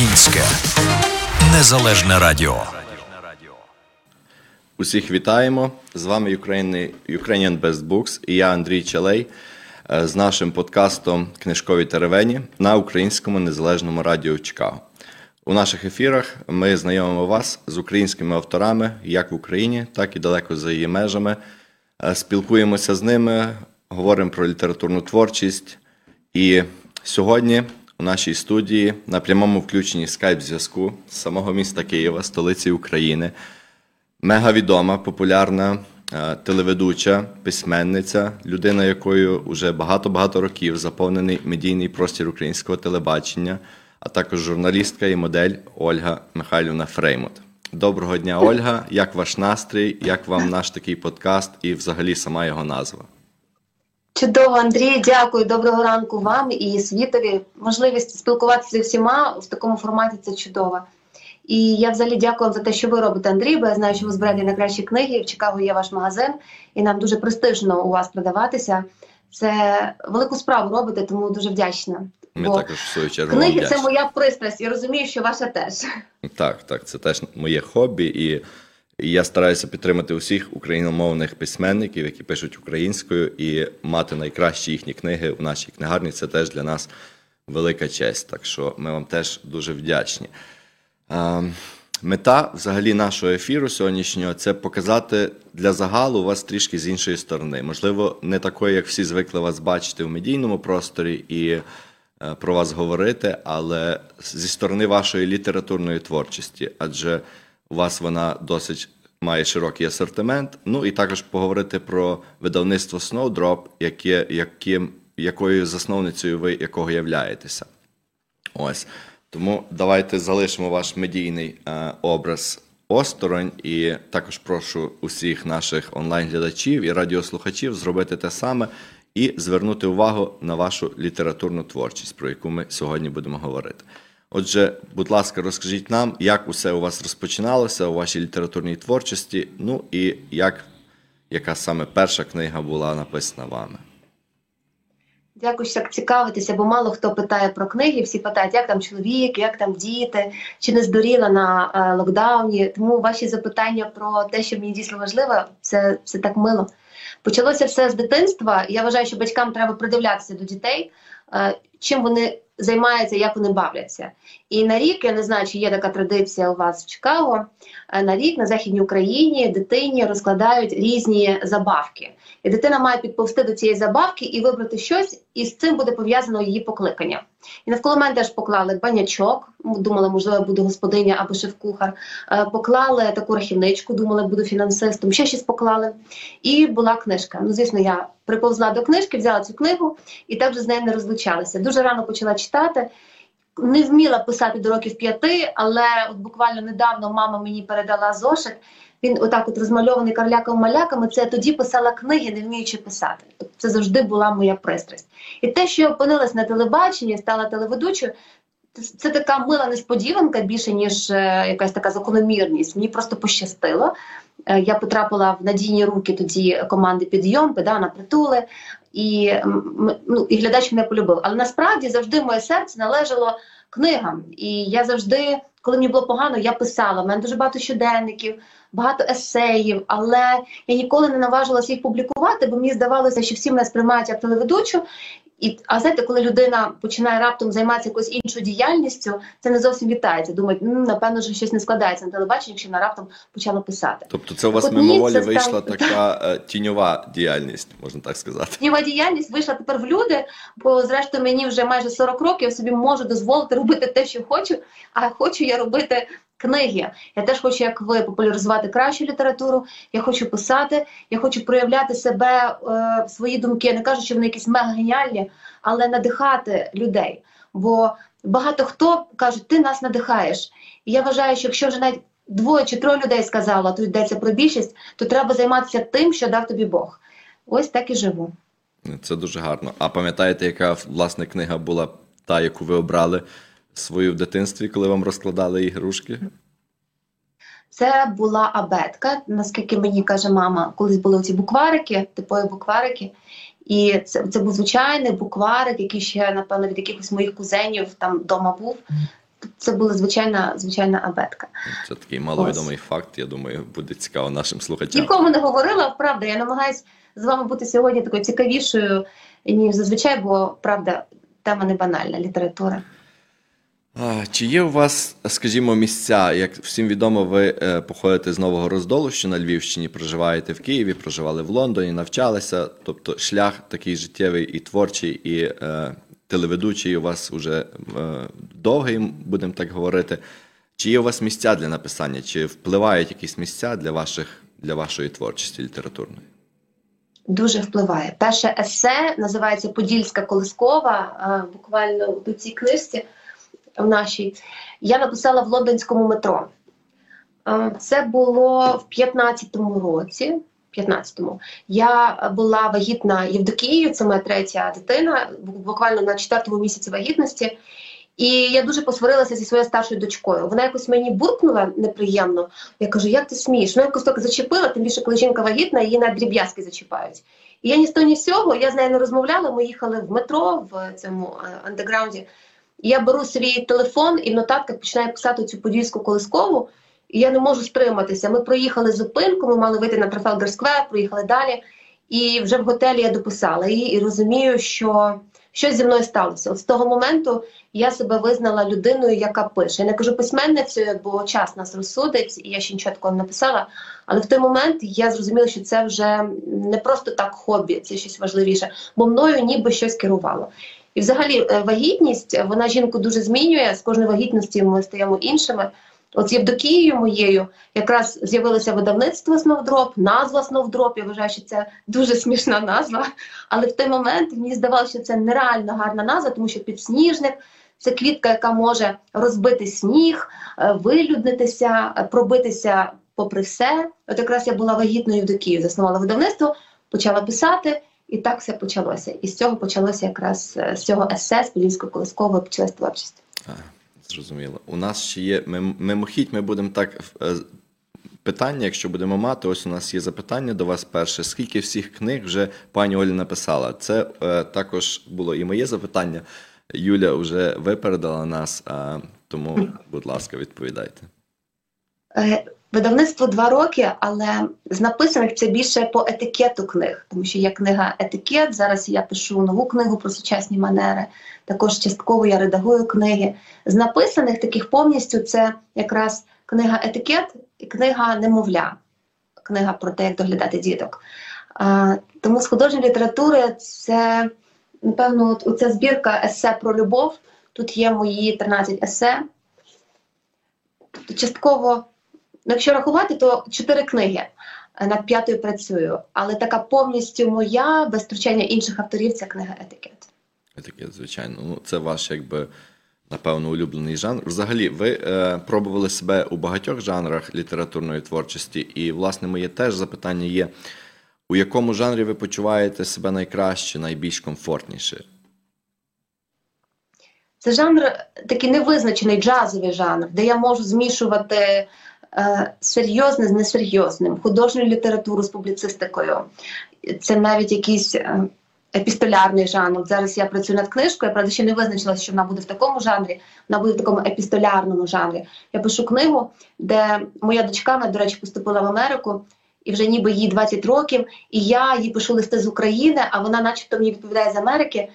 Українське незалежне радіо. Усіх вітаємо. З вами Ukrainian Best Books і я Андрій Чалей е, з нашим подкастом Книжкові теревені на українському незалежному радіо Чикаго. У наших ефірах ми знайомимо вас з українськими авторами як в Україні, так і далеко за її межами. Е, спілкуємося з ними, говоримо про літературну творчість. І сьогодні у нашій студії на прямому включенні скайп-зв'язку з самого міста Києва, столиці України, мегавідома, популярна е, телеведуча, письменниця, людина, якою вже багато-багато років заповнений медійний простір українського телебачення, а також журналістка і модель Ольга Михайлівна Фреймут. Доброго дня, Ольга! Як ваш настрій? Як вам наш такий подкаст і взагалі сама його назва? Чудово, Андрій, дякую. Доброго ранку вам і світові. Можливість спілкуватися зі всіма в такому форматі це чудово. І я взагалі дякую вам за те, що ви робите, Андрій, бо я знаю, що ви збираєте найкращі книги. В Чикаго є ваш магазин, і нам дуже престижно у вас продаватися. Це велику справу робите, тому дуже вдячна. Ми бо також в свою чергу. Книги це моя пристрасть, і розумію, що ваша теж. Так, так, це теж моє хобі. І і я стараюся підтримати усіх україномовних письменників, які пишуть українською, і мати найкращі їхні книги в нашій книгарні це теж для нас велика честь. Так що ми вам теж дуже вдячні. Мета взагалі нашого ефіру сьогоднішнього це показати для загалу вас трішки з іншої сторони. Можливо, не такої, як всі звикли вас бачити в медійному просторі і е, про вас говорити, але зі сторони вашої літературної творчості, адже у вас вона досить має широкий асортимент. Ну і також поговорити про видавництво Snowdrop, яке, яким, якою засновницею ви якого являєтеся. Ось. Тому давайте залишимо ваш медійний е, образ осторонь, і також прошу усіх наших онлайн-глядачів і радіослухачів зробити те саме і звернути увагу на вашу літературну творчість, про яку ми сьогодні будемо говорити. Отже, будь ласка, розкажіть нам, як усе у вас розпочиналося у вашій літературній творчості, ну і як, яка саме перша книга була написана вами. Дякую, що так цікавитеся, бо мало хто питає про книги. Всі питають, як там чоловік, як там діти, чи не здуріла на е, локдауні. Тому ваші запитання про те, що мені дійсно важливо, це, це так мило. Почалося все з дитинства. Я вважаю, що батькам треба придивлятися до дітей, е, чим вони займаються, як вони бавляться. І на рік я не знаю, чи є така традиція у вас в Чикаго. Е, на рік на західній Україні дитині розкладають різні забавки. І дитина має підповсти до цієї забавки і вибрати щось, і з цим буде пов'язано її покликання. І навколо мене теж поклали банячок, думали, можливо, буду господиня або шеф-кухар. Е, поклали таку рахівничку, думали, буду фінансистом, ще щось поклали. І була книжка. Ну, звісно, я приповзла до книжки, взяла цю книгу і так вже з нею не розлучалася. Дуже рано почала читати. Не вміла писати до років п'яти, але от буквально недавно мама мені передала зошит. Він отак от розмальований карляком-маляками. Це я тоді писала книги, не вміючи писати. Це завжди була моя пристрасть. І те, що я опинилась на телебаченні, стала телеведучою. Це така мила несподіванка більше ніж е, якась така закономірність. Мені просто пощастило. Е, я потрапила в надійні руки тоді команди підйом, педана притули, і ну, і глядач мене полюбив. Але насправді завжди моє серце належало книгам. І я завжди, коли мені було погано, я писала. У мене дуже багато щоденників багато есеїв, але я ніколи не наважилася їх публікувати, бо мені здавалося, що всі мене сприймають як телеведучу. І а знаєте, коли людина починає раптом займатися якоюсь іншою діяльністю, це не зовсім вітається. Думають, ну напевно, що щось не складається на телебаченні, якщо вона раптом почала писати. Тобто, це у вас мимоволі вийшла став... така е, тіньова діяльність, можна так сказати. Тіньова діяльність вийшла тепер в люди, бо зрештою мені вже майже 40 років я собі можу дозволити робити те, що хочу. А хочу я робити книги. Я теж хочу, як ви, популяризувати кращу літературу. Я хочу писати, я хочу проявляти себе, е, свої думки. Я не кажу, що вони якісь мега геніальні, але надихати людей. Бо багато хто кажуть, ти нас надихаєш. І я вважаю, що якщо вже навіть двоє чи троє людей сказало, тут йдеться про більшість, то треба займатися тим, що дав тобі Бог. Ось так і живу. Це дуже гарно. А пам'ятаєте, яка власне книга була та, яку ви обрали свою в дитинстві, коли вам розкладали ігрушки? Це була абетка, наскільки мені каже мама, колись були ці букварики, типові букварики. І це це був звичайний букварик, який ще, напевно, від якихось моїх кузенів там вдома був. це була звичайна звичайна абетка. Це такий маловідомий факт. Я думаю, буде цікаво нашим слухачам. Нікому не говорила, правда. Я намагаюся з вами бути сьогодні такою цікавішою, ніж зазвичай, бо правда, тема не банальна література. Чи є у вас, скажімо, місця? Як всім відомо, ви е, походите з Нового Роздолу, що на Львівщині проживаєте в Києві, проживали в Лондоні, навчалися. Тобто шлях такий життєвий і творчий, і е, телеведучий у вас вже е, довгий, будемо так говорити. Чи є у вас місця для написання? Чи впливають якісь місця для, ваших, для вашої творчості літературної? Дуже впливає. Перше есе називається Подільська колискова, буквально у цій книжці в нашій. Я написала в лондонському метро. Це було в 15-му році. 15-му. Я була вагітна Євдокією, це моя третя дитина, буквально на четвертому місяці вагітності. І я дуже посварилася зі своєю старшою дочкою. Вона якось мені буркнула неприємно. Я кажу, як ти смієш? Ну якось так зачепила, тим більше, коли жінка вагітна, її на дріб'язки зачіпають. І я ні з того, ні з цього, я з нею не розмовляла. Ми їхали в метро в цьому е, андеграунді. Я беру свій телефон і в нотатках починаю писати цю подільську колискову. І я не можу стриматися. Ми проїхали зупинку, ми мали вийти на Трафалгар Сквер, проїхали далі. І вже в готелі я дописала її і розумію, що щось зі мною сталося. От з того моменту я себе визнала людиною, яка пише. Я не кажу письменницею, бо час нас розсудить, і я ще нічого такого не написала. Але в той момент я зрозуміла, що це вже не просто так хобі, це щось важливіше, бо мною ніби щось керувало. І взагалі е, вагітність вона жінку дуже змінює. З кожної вагітності ми стаємо іншими. От з Євдокією моєю якраз з'явилося видавництво Сновдроп, назва Сновдроп. Я вважаю, що це дуже смішна назва. Але в той момент мені здавалося, що це нереально гарна назва, тому що підсніжник це квітка, яка може розбити сніг, е, вилюднитися, е, пробитися попри все. От якраз я була вагітною Євдокією, заснувала видавництво, почала писати. І так все почалося. І з цього почалося якраз е, з цього есе, з Подільської колискової почалась творчість. А, зрозуміло. У нас ще є мим- мимохідь, ми будемо так. е, Питання, якщо будемо мати, ось у нас є запитання до вас перше. Скільки всіх книг вже пані Оля написала? Це е, також було і моє запитання. Юля вже випередила нас, а, тому, будь ласка, відповідайте. Видавництво два роки, але з написаних це більше по етикету книг, тому що є книга етикет. Зараз я пишу нову книгу про сучасні манери. Також частково я редагую книги. З написаних таких повністю це якраз книга етикет і книга немовля, книга про те, як доглядати діток. А, тому з художньої літератури це напевно от, оця збірка есе про любов. Тут є мої 13 есе. Частково Ну, якщо рахувати, то чотири книги. Е, Над п'ятою працюю. Але така повністю моя, без втручання інших авторів, це книга етикет. Таке, звичайно. Ну, це ваш, якби, напевно, улюблений жанр. Взагалі, ви е, пробували себе у багатьох жанрах літературної творчості, і, власне, моє теж запитання є: у якому жанрі ви почуваєте себе найкраще, найбільш комфортніше? Це жанр такий невизначений джазовий жанр, де я можу змішувати е, серйозне з несерйозним, художню літературу з публіцистикою. Це навіть якийсь е, епістолярний жанр. Зараз я працюю над книжкою, я правда ще не визначилася, що вона буде в такому жанрі, вона буде в такому епістолярному жанрі. Я пишу книгу, де моя дочка, вона, до речі, поступила в Америку. І вже ніби їй 20 років, і я їй пишу листи з України, а вона, начебто, мені відповідає з Америки.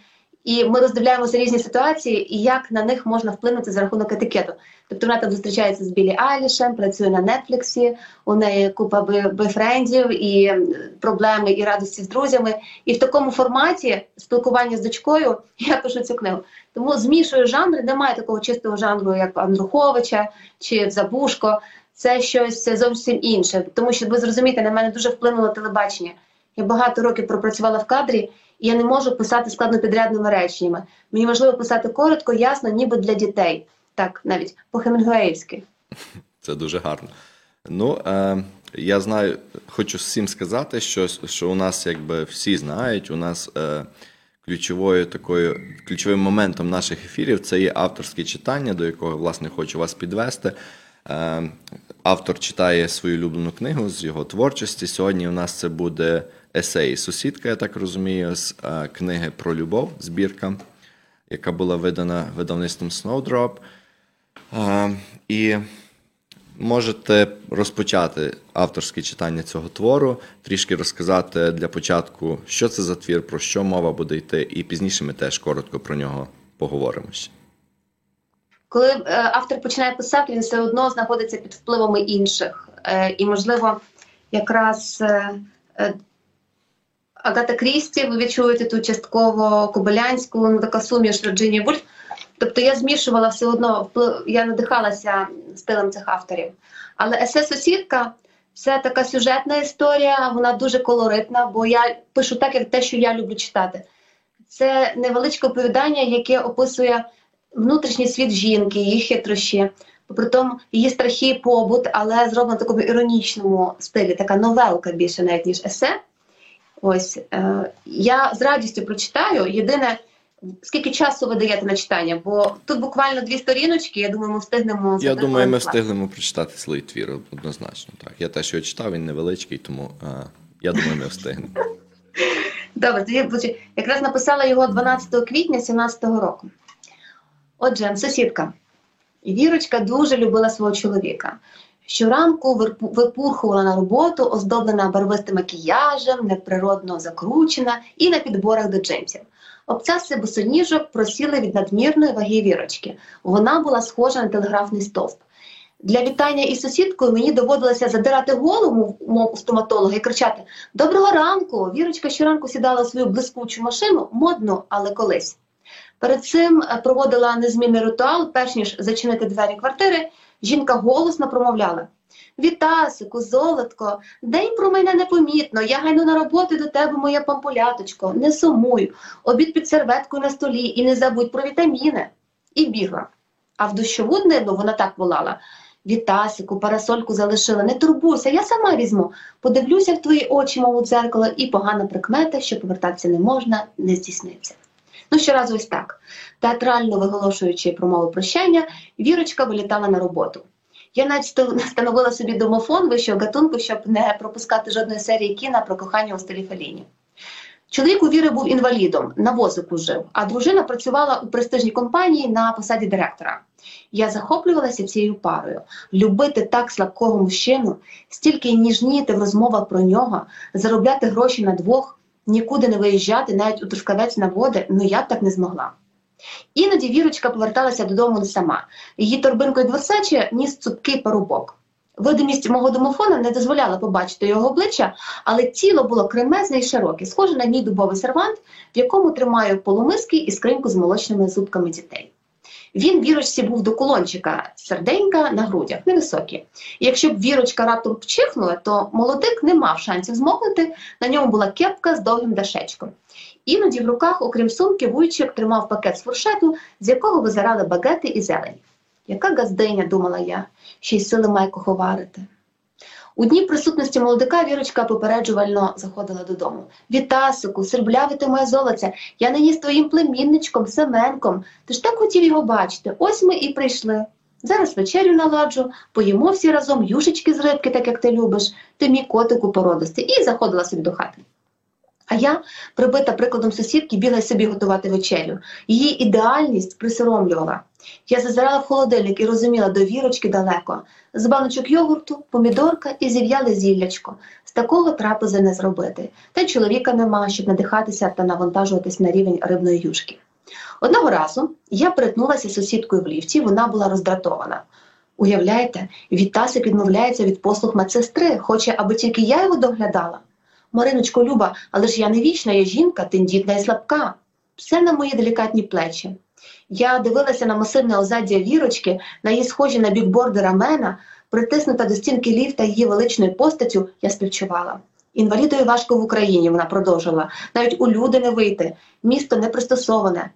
І ми роздивляємося різні ситуації, і як на них можна вплинути за рахунок етикету. Тобто вона там зустрічається з Білі Айлішем, працює на Нетфліксі, у неї купа бойфрендів і проблеми і радості з друзями. І в такому форматі спілкування з дочкою я пишу цю книгу. Тому змішую жанри, немає такого чистого жанру, як Андруховича чи Забушко. Це щось зовсім інше. Тому що ви зрозумієте, на мене дуже вплинуло телебачення. Я багато років пропрацювала в кадрі, і я не можу писати складнопідрядними реченнями. Мені важливо писати коротко, ясно, ніби для дітей. Так, навіть по хемінгуеївськи Це дуже гарно. Ну, е, я знаю, хочу всім сказати, що, що у нас, якби всі знають, у нас е, ключовою такою, ключовим моментом наших ефірів це є авторське читання, до якого, власне, хочу вас підвести. Е, автор читає свою улюблену книгу з його творчості. Сьогодні у нас це буде есей Сусідка, я так розумію, з е, книги про любов, збірка, яка була видана видавництвом Snowdrop. Е, І можете розпочати авторське читання цього твору, трішки розказати для початку, що це за твір, про що мова буде йти, і пізніше ми теж коротко про нього поговоримо. Коли е, автор починає писати, він все одно знаходиться під впливами інших. І, можливо, якраз Агата Крісті, ви відчуєте ту частково Кобилянську, ну така суміш Вірджинії Вульф. Тобто я змішувала все одно я надихалася стилем цих авторів. Але есе сусідка це така сюжетна історія, вона дуже колоритна, бо я пишу так, як те, що я люблю читати. Це невеличке оповідання, яке описує внутрішній світ жінки, її хитрощі, тому її страхи, побут, але зроблено в такому іронічному стилі, така новелка більше навіть ніж есе. Ось е, я з радістю прочитаю. Єдине, скільки часу ви даєте на читання? Бо тут буквально дві сторіночки. Я думаю, ми встигнемо. Я думаю, ми встигнемо прочитати цілий твір однозначно. Так, я теж його читав, він невеличкий, тому е, я думаю, ми встигнемо. Добре, тоді якраз написала його 12 квітня 2017 року. Отже, сусідка. Вірочка дуже любила свого чоловіка. Щоранку випурхувала на роботу, оздоблена барвистим макіяжем, неприродно закручена і на підборах до джинсів. Обцяси босоніжок просіли від надмірної ваги вірочки. Вона була схожа на телеграфний стовп. Для вітання із сусідкою мені доводилося задирати голову, мов у стоматолога, і кричати: Доброго ранку! Вірочка щоранку сідала у свою блискучу машину, модну, але колись. Перед цим проводила незмінний ритуал, перш ніж зачинити двері квартири, жінка голосно промовляла: Вітасику, золотко, день про мене непомітно. Я гайну на роботу до тебе, моя пампуляточко, не сумуй, обід під серветкою на столі і не забудь про вітаміни. І бігла. А в дощову днину вона так волала. Вітасику, парасольку залишила, не турбуйся, я сама візьму. Подивлюся в твої очі, мов у дзеркало, і погана прикмета, що повертатися не можна, не здійсниться. Ну, щоразу ось так. Театрально виголошуючи промову прощання, Вірочка вилітала на роботу. Я навіть встановила собі домофон вищого гатунку, щоб не пропускати жодної серії кіна про кохання у стилі Феліні. Чоловік у Віри був інвалідом, на возику жив, а дружина працювала у престижній компанії на посаді директора. Я захоплювалася цією парою. Любити так слабкого мужчину, стільки ніжніти в розмовах про нього, заробляти гроші на двох, нікуди не виїжджати, навіть у Трускавець на води, ну я б так не змогла. Іноді Вірочка поверталася додому сама. Її торбинкою дверсачі ніс цупкий парубок. Видимість мого домофона не дозволяла побачити його обличчя, але тіло було кремезне і широке, схоже на мій дубовий сервант, в якому тримаю полумиски і скриньку з молочними зубками дітей. Він вірочці був до кулончика, серденька на грудях, невисокі. І якщо б вірочка раптом вчихнула, то молодик не мав шансів змокнути, на ньому була кепка з довгим дашечком. Іноді в руках, окрім сумки, вуйчик тримав пакет з фуршету, з якого визирали багети і зелень. Яка газдиня, думала я, ще й сили має куховарити. У дні присутності молодика Вірочка попереджувально заходила додому. Вітасику, сербляве ти моє золоце, я нині з твоїм племінничком, Семенком. Ти ж так хотів його бачити. Ось ми і прийшли. Зараз вечерю наладжу, поїмо всі разом юшечки з рибки, так як ти любиш, ти мій котику породистий, і заходила собі до хати. А я, прибита прикладом сусідки, бігла собі готувати вечерю. Її ідеальність присоромлювала. Я зазирала в холодильник і розуміла, до вірочки далеко. З баночок йогурту, помідорка і зів'яле зіллячко. З такого трапези не зробити. Та й чоловіка нема, щоб надихатися та навантажуватись на рівень рибної юшки. Одного разу я перетнулася сусідкою в ліфті, вона була роздратована. Уявляєте, Вітасик відмовляється від послуг медсестри, хоче, аби тільки я його доглядала. Мариночко, Люба, але ж я не вічна, я жінка, тендітна і слабка. Все на мої делікатні плечі. Я дивилася на масивне озаддя вірочки, на її схожі на бікборди рамена, притиснута до стінки ліфта її величною постаттю, я співчувала. Інвалідові важко в Україні, вона продовжила. Навіть у люди не вийти, місто не пристосоване.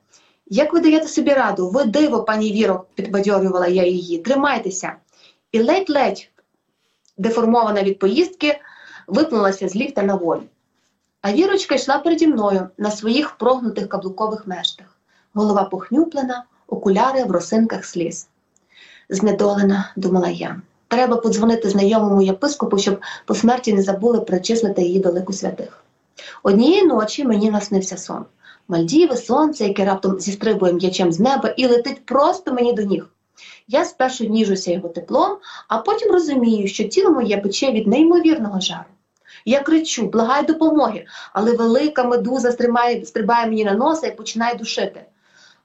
Як ви даєте собі раду? Ви диво, пані Віро, підбадьорювала я її. Тримайтеся. І ледь-ледь, деформована від поїздки, випнулася з ліфта на волю. А вірочка йшла переді мною на своїх прогнутих каблукових мештах. Голова похнюплена, окуляри в росинках сліз. Знедолена, думала я. Треба подзвонити знайомому єпископу, щоб по смерті не забули причислити її до лику святих. Однієї ночі мені наснився сон. Мальдіви, сонце, яке раптом зістрибує м'ячем з неба і летить просто мені до ніг. Я спершу ніжуся його теплом, а потім розумію, що тіло моє пече від неймовірного жару. Я кричу, благаю допомоги, але велика медуза стрибає, мені на носа і починає душити.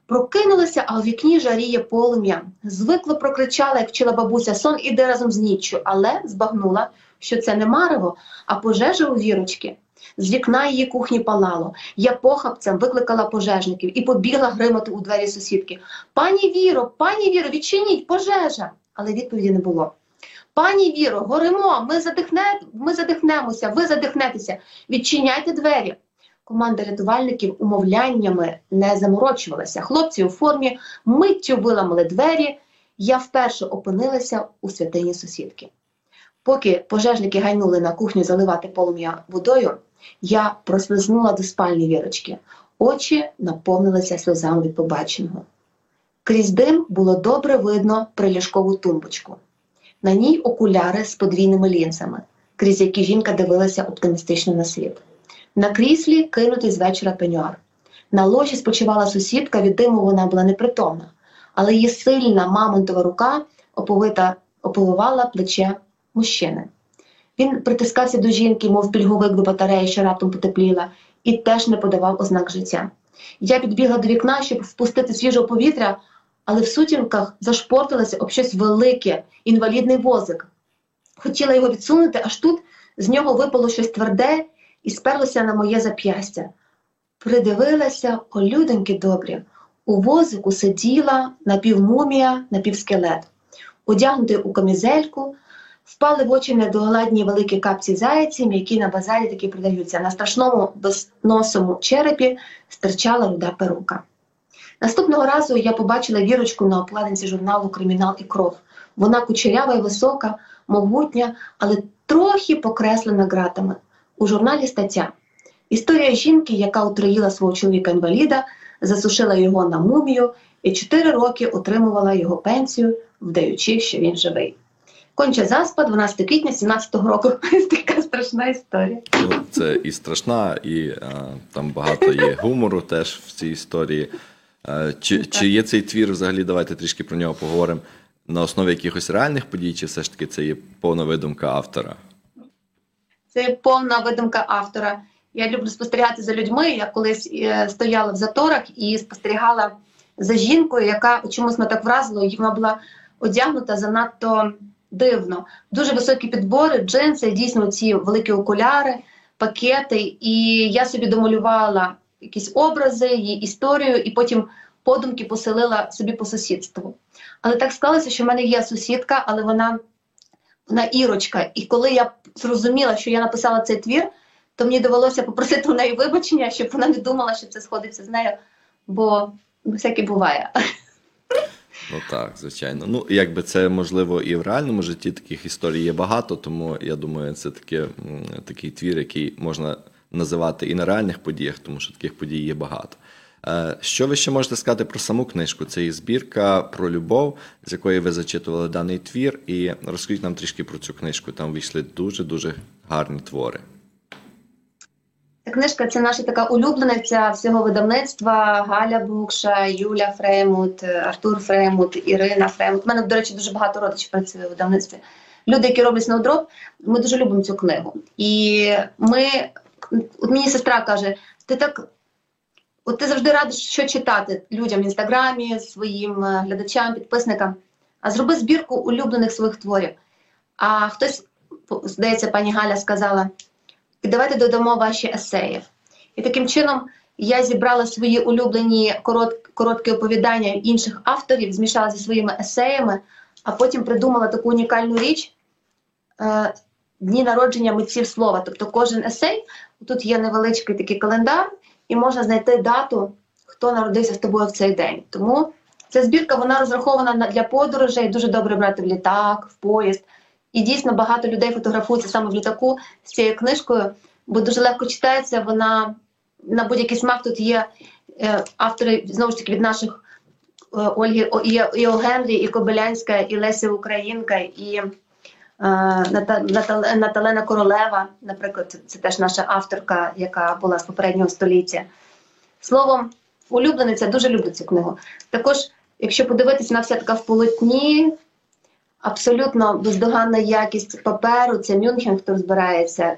Прокинулася, а у вікні жаріє полум'я. Звикло прокричала, як вчила бабуся, сон іде разом з ніччю, але збагнула, що це не марево, а пожежа у вірочки. З вікна її кухні палало. Я похапцем викликала пожежників і побігла гримати у двері сусідки. Пані Віро, пані Віро, відчиніть пожежа. Але відповіді не було. Пані Віро, горимо, ми, задихне, ми задихнемося, ви задихнетеся. Відчиняйте двері. Команда рятувальників умовляннями не заморочувалася. Хлопці у формі миттю виламали двері. Я вперше опинилася у святині сусідки. Поки пожежники гайнули на кухню заливати полум'я водою, я прослизнула до спальні вірочки. Очі наповнилися сльозами від побаченого. Крізь дим було добре видно приліжкову тумбочку. На ній окуляри з подвійними лінзами, крізь які жінка дивилася оптимістично на світ. На кріслі кинутий з вечора пеньуар. На ложі спочивала сусідка, від диму вона була непритомна, але її сильна мамонтова рука оповита оповивала плече мужчини. Він притискався до жінки, мов пільговик до батареї, що раптом потепліла, і теж не подавав ознак життя. Я підбігла до вікна, щоб впустити свіжого повітря, але в сутінках зашпортилася об щось велике, інвалідний возик. Хотіла його відсунути, аж тут з нього випало щось тверде і сперлося на моє зап'ястя. Придивилася, о, людоньки добрі, у возику сиділа напівмумія, напівскелет, одягнутий у камізельку, впали в очі недоладні великі капці зайців, які на базарі таки продаються. На страшному безносому черепі стирчала руда перука. Наступного разу я побачила вірочку на обкладинці журналу Кримінал і кров. Вона кучерява і висока, могутня, але трохи покреслена ґратами. У журналі стаття. Історія жінки, яка отруїла свого чоловіка інваліда, засушила його на мумію і чотири роки отримувала його пенсію, вдаючи, що він живий. Конча заспа 12 квітня 17-го року. така страшна історія. Ну, це і страшна, і а, там багато є гумору теж в цій історії. А, чи, чи є цей твір взагалі? Давайте трішки про нього поговоримо. На основі якихось реальних подій, чи все ж таки це є повна видумка автора? Це повна видумка автора. Я люблю спостерігати за людьми. Я колись е, стояла в заторах і спостерігала за жінкою, яка чомусь мене так вразило, і вона була одягнута занадто дивно. Дуже високі підбори, джинси, дійсно ці великі окуляри, пакети. І я собі домалювала якісь образи, її історію, і потім подумки поселила собі по сусідству. Але так склалося, що в мене є сусідка, але вона, вона ірочка. І коли я зрозуміла, що я написала цей твір, то мені довелося попросити у неї вибачення, щоб вона не думала, що це сходиться з нею, бо всяке буває. Ну так, звичайно. Ну, якби це можливо і в реальному житті таких історій є багато, тому я думаю, це таке, такий твір, який можна називати і на реальних подіях, тому що таких подій є багато. Е, Що ви ще можете сказати про саму книжку? Це і збірка про любов, з якої ви зачитували даний твір, і розкажіть нам трішки про цю книжку. Там вийшли дуже дуже гарні твори. Ця книжка це наша така улюблениця всього видавництва Галя Букша, Юля Фреймут, Артур Фреймут, Ірина Фреймут. У мене, до речі, дуже багато родичів працює у видавництві. Люди, які роблять сноудроп, ми дуже любимо цю книгу. І ми, от мені сестра каже: ти так. От ти завжди радиш, що читати людям в інстаграмі, своїм е, глядачам, підписникам, а зроби збірку улюблених своїх творів. А хтось, здається, пані Галя сказала: давайте додамо ваші есеї. І таким чином я зібрала свої улюблені корот, короткі оповідання інших авторів, змішала зі своїми есеями, а потім придумала таку унікальну річ е, дні народження митців слова. Тобто кожен есей, тут є невеличкий такий календар, і можна знайти дату, хто народився з тобою в цей день. Тому ця збірка вона розрахована на- для подорожей, дуже добре брати в літак, в поїзд. І дійсно багато людей фотографуються саме в літаку з цією книжкою, бо дуже легко читається. Вона на будь-який смак тут є е, автори знову ж таки від наших е, Ольги і, і О. Генрі, і Кобилянська, і Леся Українка, і Наталена Королева, наприклад, це теж наша авторка, яка була з попереднього століття. Словом, улюблениця дуже люблю цю книгу. Також якщо подивитися, вона вся така в полотні, абсолютно бездоганна якість паперу. Це Мюнхен, хто збирається.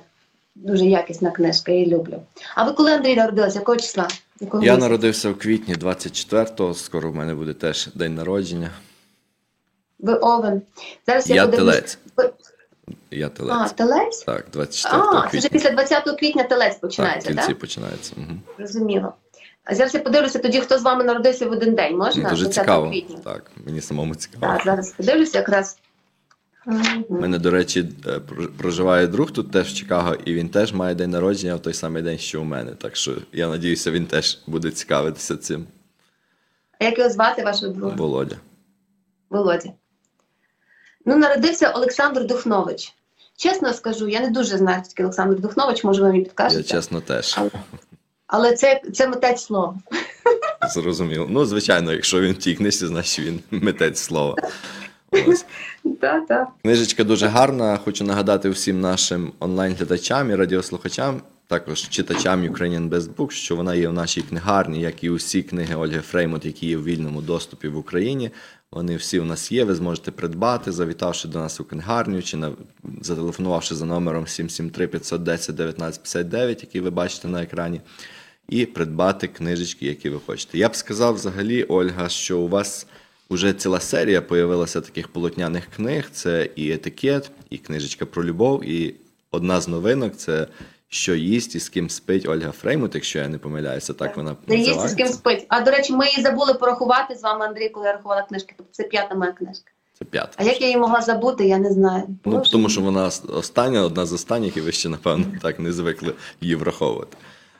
Дуже якісна книжка, я її люблю. А ви коли Андрій народилися? Якого числа? Якого Я місяця? народився в квітні 24-го, скоро в мене буде теж день народження. Ви Овен. Зараз я, Я подивлюсь. Я телець. А, телець? Так, 24 А, це вже після 20 квітня телець починається, так? кільці починається. Угу. Зрозуміло. А зараз я подивлюся тоді, хто з вами народився в один день, можна? Дуже 20 цікаво. квітня. Так, мені самому цікаво. Так, зараз подивлюся якраз. У мене, до речі, е, проживає друг тут теж в Чикаго, і він теж має день народження в той самий день, що у мене. Так що я надіюся, він теж буде цікавитися цим. А як його звати вашого друга? Володя. Володя. Ну, народився Олександр Духнович. Чесно скажу, я не дуже знаю, хто такий Олександр Духнович, може ви мені Я чесно теж Але- Але це, це митець слова. зрозумів. Ну, звичайно, якщо він в тій книжці, значить він митець слова. Книжечка дуже гарна. Хочу нагадати всім нашим онлайн-глядачам і радіослухачам, також читачам Ukrainian Best Book, що вона є в нашій книгарні, як і усі книги Ольги Фреймут, які є в вільному доступі в Україні. Вони всі у нас є. Ви зможете придбати, завітавши до нас у книгарню чи на, зателефонувавши за номером 773 510 1959, який ви бачите на екрані, і придбати книжечки, які ви хочете. Я б сказав взагалі, Ольга, що у вас Уже ціла серія появилася таких полотняних книг. Це і етикет, і книжечка про любов, і одна з новинок це що їсть і з ким спить Ольга Фреймут, якщо я не помиляюся, так вона Не їсти з ким спить. А до речі, ми її забули порахувати з вами, Андрій, коли я рахувала книжки. Тобто це п'ята моя книжка. Це п'ята. А як я її могла забути, я не знаю. Ну, Боже. тому що вона остання, одна з останніх, і ви ще, напевно, так не звикли її враховувати.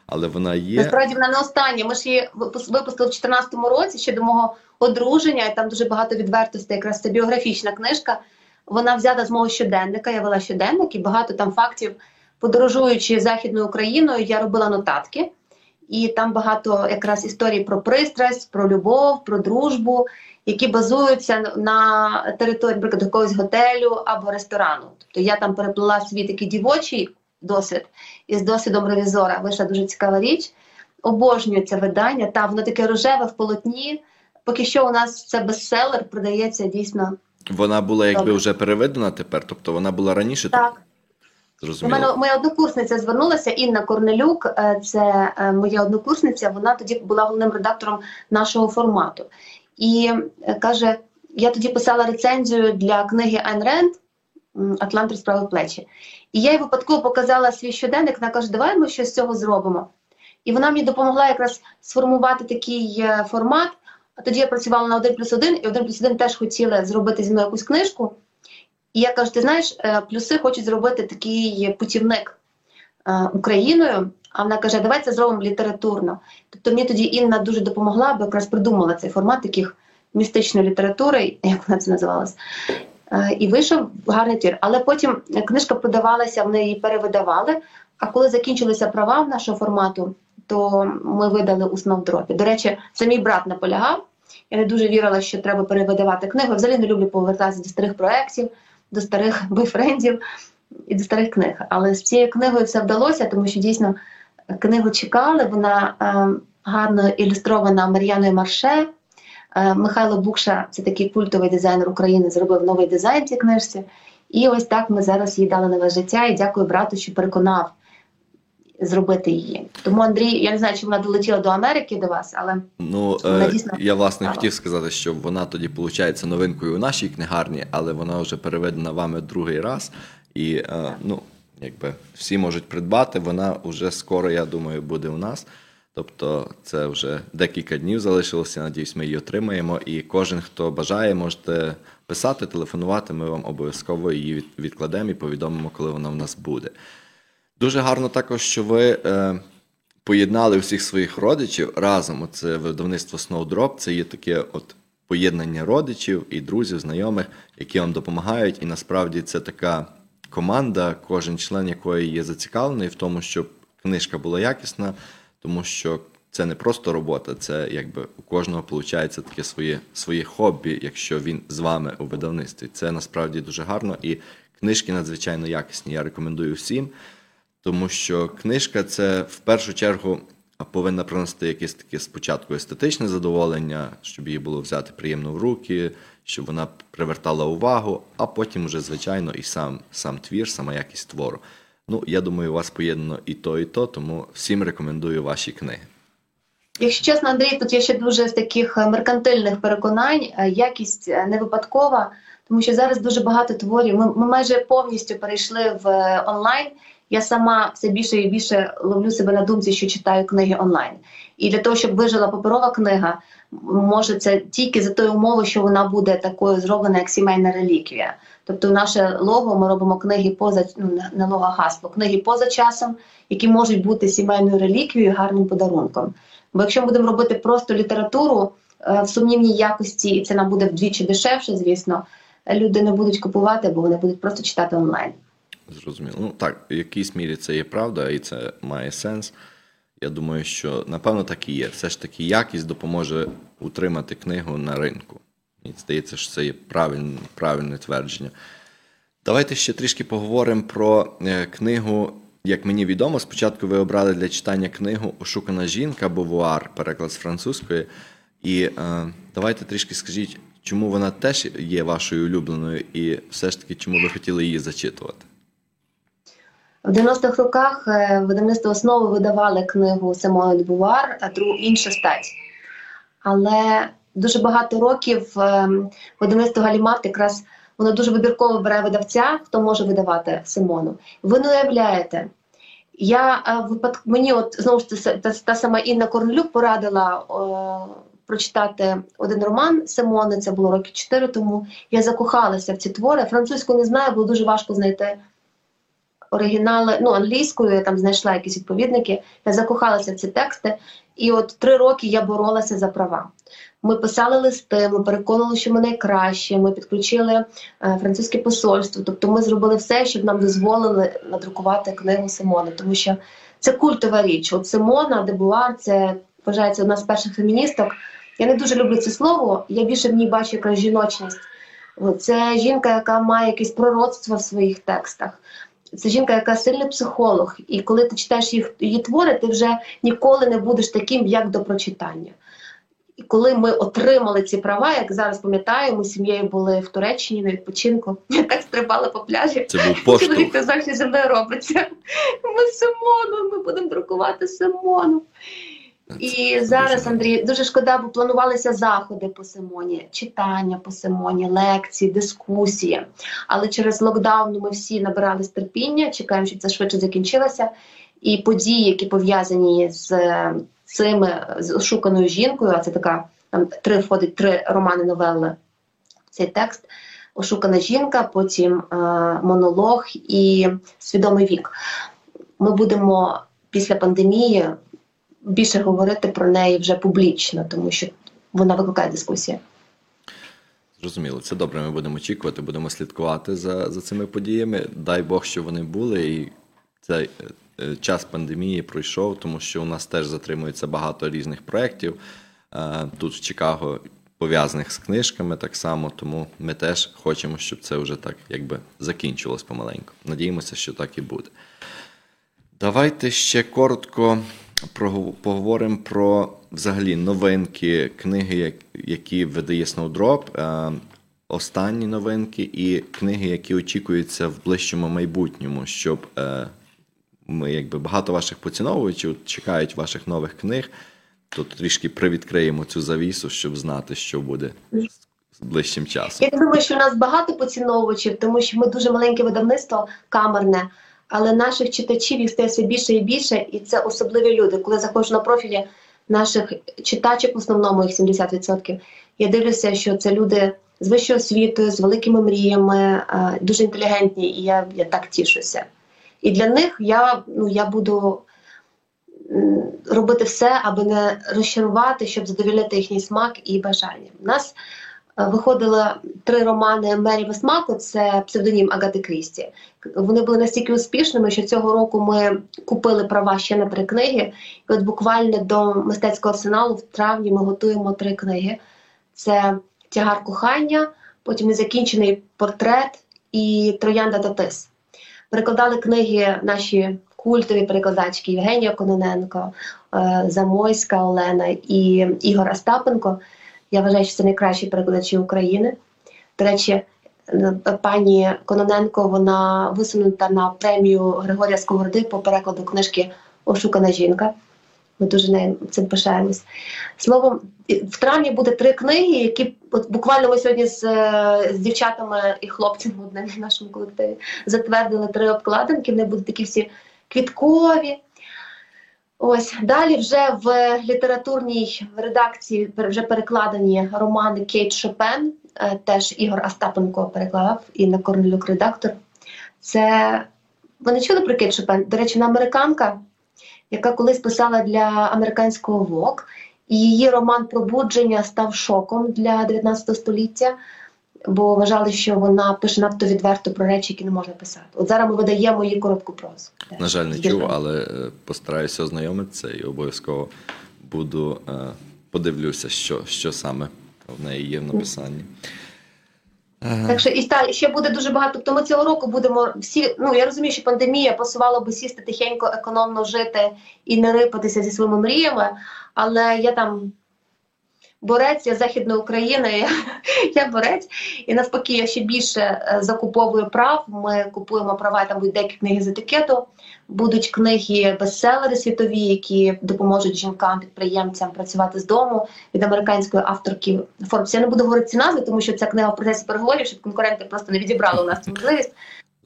Але вона є. Насправді вона не остання. Ми ж її випус- випустили в 2014 році ще до мого одруження, і там дуже багато відвертостей. Якраз це біографічна книжка. Вона взята з мого щоденника. Я вела щоденник і багато там фактів, подорожуючи західною Україною, я робила нотатки. І там багато якраз історій про пристрасть, про любов, про дружбу, які базуються на території, наприклад, якогось готелю або ресторану. Тобто я там переплила свій такий дівочий досвід із досвідом ревізора. Вийшла дуже цікава річ. Обожнюю це видання. Та воно таке рожеве в полотні. Поки що у нас це бестселер, продається дійсно Вона була якби Добре. вже переведена тепер, тобто вона була раніше так. У мене моя однокурсниця звернулася Інна Корнелюк. е, Це е, моя однокурсниця. Вона тоді була головним редактором нашого формату. І е, каже: я тоді писала рецензію для книги Айн Ренд Атлант розправив плечі. І я їй випадково показала свій щоденник. Вона каже, давай ми щось з цього зробимо. І вона мені допомогла якраз сформувати такий формат. А тоді я працювала на 1 плюс 1, і 1 плюс 1 теж хотіли зробити зі мною якусь книжку. І я кажу: ти знаєш, е, плюси хочуть зробити такий путівник е, Україною. А вона каже: давай це зробимо літературно. Тобто мені тоді Інна дуже допомогла, бо якраз придумала цей формат таких містичної літератури, як вона це називалась. Е, І вийшов гарний твір. Але потім книжка продавалася, вони її перевидавали. А коли закінчилися права в нашого формату, то ми видали у Сновдропі. До речі, це мій брат наполягав. Я не дуже вірила, що треба перевидавати книгу. Взагалі не люблю повертатися до старих проєктів, до старих бойфрендів і до старих книг. Але з цією книгою все вдалося, тому що дійсно книгу чекали. Вона е, гарно ілюстрована Мар'яною Марше. Е, Михайло Букша, це такий культовий дизайнер України, зробив новий дизайн цій книжці. І ось так ми зараз їй дали нове життя. І дякую брату, що переконав зробити її. Тому Андрій, я не знаю, чи вона долетіла до Америки до вас, але Ну, Вона е, дійсно я власне цікава. хотів сказати, що вона тоді виходить новинкою у нашій книгарні, але вона вже переведена вами другий раз. І е, ну, якби всі можуть придбати. Вона вже скоро, я думаю, буде у нас. Тобто це вже декілька днів залишилося. Надіюсь, ми її отримаємо. І кожен, хто бажає, можете писати, телефонувати. Ми вам обов'язково її відкладемо і повідомимо, коли вона в нас буде. Дуже гарно також, що ви е, поєднали всіх своїх родичів разом. Це видавництво Snowdrop. Це є таке от поєднання родичів і друзів, знайомих, які вам допомагають. І насправді це така команда, кожен член якої є зацікавлений в тому, щоб книжка була якісна, тому що це не просто робота, це якби у кожного виходить таке своє, своє хобі, якщо він з вами у видавництві. Це насправді дуже гарно і книжки надзвичайно якісні. Я рекомендую всім. Тому що книжка це в першу чергу повинна приносити якесь таке спочатку естетичне задоволення, щоб її було взяти приємно в руки, щоб вона привертала увагу, а потім вже, звичайно, і сам, сам твір, сама якість твору. Ну, я думаю, у вас поєднано і то, і то, тому всім рекомендую ваші книги. Якщо чесно, Андрій, тут є ще дуже з таких е, меркантильних переконань. Е, Якість е, не випадкова, тому що зараз дуже багато творів. Ми, ми майже повністю перейшли в онлайн. Я сама все більше і більше ловлю себе на думці, що читаю книги онлайн. І для того, щоб вижила паперова книга, може це тільки за тою умовою, що вона буде такою зроблена, як сімейна реліквія. Тобто, наше лого ми робимо книги поза ну, не- лого, гасло, книги поза часом, які можуть бути сімейною реліквією, гарним подарунком. Бо якщо ми будемо робити просто літературу е, в сумнівній якості, і ціна буде вдвічі дешевше, звісно, люди не будуть купувати, бо вони будуть просто читати онлайн. Зрозуміло. Ну так, в якійсь мірі це є правда, і це має сенс. Я думаю, що напевно так і є. Все ж таки, якість допоможе утримати книгу на ринку. Мені здається, що це є правильне, правильне твердження. Давайте ще трішки поговоримо про е, книгу. Як мені відомо, спочатку ви обрали для читання книгу Ошукана жінка Бовуар, переклад з французької. І е, давайте трішки скажіть, чому вона теж є вашою улюбленою, і все ж таки, чому ви хотіли її зачитувати? В 90-х роках е, видавництво основи видавали книгу Симона Дебувар, а другу інша стать. Але дуже багато років е, видавництво Галімат якраз воно дуже вибірково бере видавця, хто може видавати Симону. Ви не уявляєте. Я е, мені, от знову ж це та, та сама Інна Корнелюк порадила е, прочитати один роман Симони. Це було роки чотири тому. Я закохалася в ці твори. Французьку не знаю, було дуже важко знайти оригінали, ну англійською, я там знайшла якісь відповідники. Я закохалася в ці тексти, і от три роки я боролася за права. Ми писали листи, ми переконали, що ми найкраще. Ми підключили е, французьке посольство. Тобто, ми зробили все, щоб нам дозволили надрукувати книгу Симони, тому що це культова річ. От Симона Дебуар, це вважається одна з перших феміністок. Я не дуже люблю це слово. Я більше в ній бачу якраз жіночність. Це жінка, яка має якесь пророцтво в своїх текстах. Це жінка, яка сильний психолог, і коли ти читаєш їх, її твори, ти вже ніколи не будеш таким, як до прочитання. І коли ми отримали ці права, як зараз пам'ятаю, ми з сім'єю були в Туреччині на відпочинку, я так стрибала по пляжі. Це був поштовх. Чоловік казав, що зі мною робиться. Ми Симону, ми будемо друкувати Симону. І зараз, Андрій, дуже шкода, бо планувалися заходи по Симоні, читання по Симоні, лекції, дискусії. Але через локдаун ми всі набирались терпіння, чекаємо, щоб це швидше закінчилося. І події, які пов'язані з е, цими з ошуканою жінкою, а це така там три входить три романи новели. Цей текст. Ошукана жінка, потім е, монолог і свідомий вік. Ми будемо після пандемії більше говорити про неї вже публічно, тому що вона викликає дискусії. Зрозуміло, це добре. Ми будемо очікувати, будемо слідкувати за, за цими подіями. Дай Бог, що вони були, і цей час пандемії пройшов, тому що у нас теж затримується багато різних проєктів. Е, Тут в Чикаго пов'язаних з книжками так само, тому ми теж хочемо, щоб це вже так якби закінчилось помаленьку. Надіємося, що так і буде. Давайте ще коротко поговоримо про взагалі новинки, книги, які видає Snowdrop, е, останні новинки і книги, які очікуються в ближчому майбутньому, щоб е, ми, якби багато ваших поціновувачів чекають ваших нових книг, то трішки привідкриємо цю завісу, щоб знати, що буде ближчим часом. Я думаю, що у нас багато поціновувачів, тому що ми дуже маленьке видавництво камерне, але наших читачів їх стає все більше і більше, і це особливі люди. Коли заходжу на профілі наших читачок, в основному їх 70%, я дивлюся, що це люди з вищою освітою, з великими мріями, е, дуже інтелігентні, і я, я так тішуся. І для них я, ну, я буду робити все, аби не розчарувати, щоб задовільнити їхній смак і бажання. У нас е, виходили три романи Мері Весмаку, це псевдонім Агати Крісті. Вони були настільки успішними, що цього року ми купили права ще на три книги. І от буквально до мистецького арсеналу в травні ми готуємо три книги: це Тягар кохання, потім незакінчений портрет і Троянда та Тис. Перекладали книги наші культові перекладачки Євгенія Кононенко, е, Замойська Олена і Ігор Остапенко. Я вважаю, що це найкращі перекладачі України. До речі, е, пані Кононенко вона висунута на премію Григорія Сковороди по перекладу книжки Ошукана жінка. Ми дуже нею цим пишаємось. Словом, в травні буде три книги, які от буквально ми сьогодні з, е, з дівчатами і хлопцями одним в нашому колективі затвердили три обкладинки. Вони будуть такі всі квіткові. Ось далі вже в літературній редакції вже перекладені романи Кейт Шопен. е, Теж Ігор Остапенко переклав і на Корнелюк редактор. Це ви не чули про Кейт Шопен? До речі, вона американка, яка колись писала для американського Vogue. І її роман Пробудження став шоком для 19 століття, бо вважали, що вона пише надто відверто про речі, які не можна писати. От зараз ми видаємо її коротку прозу. На жаль, не чув, але е, постараюся ознайомитися і обов'язково буду е, подивлюся, що, що саме в неї є в написанні. Е, Так що і та, ще буде дуже багато. Ми цього року будемо всі. Ну я розумію, що пандемія посувала би сісти тихенько, економно жити і не рипатися зі своїми мріями. Але я там борець, я з західної України, я, я борець. І навпаки, я ще більше е, закуповую прав. Ми купуємо права, там будуть деякі книги з етикету, будуть книги бестселери світові, які допоможуть жінкам, підприємцям працювати з дому від американської авторки Forbes. Я не буду говорити ці назви, тому що ця книга в процесі переговорів, щоб конкуренти просто не відібрали у нас цю можливість.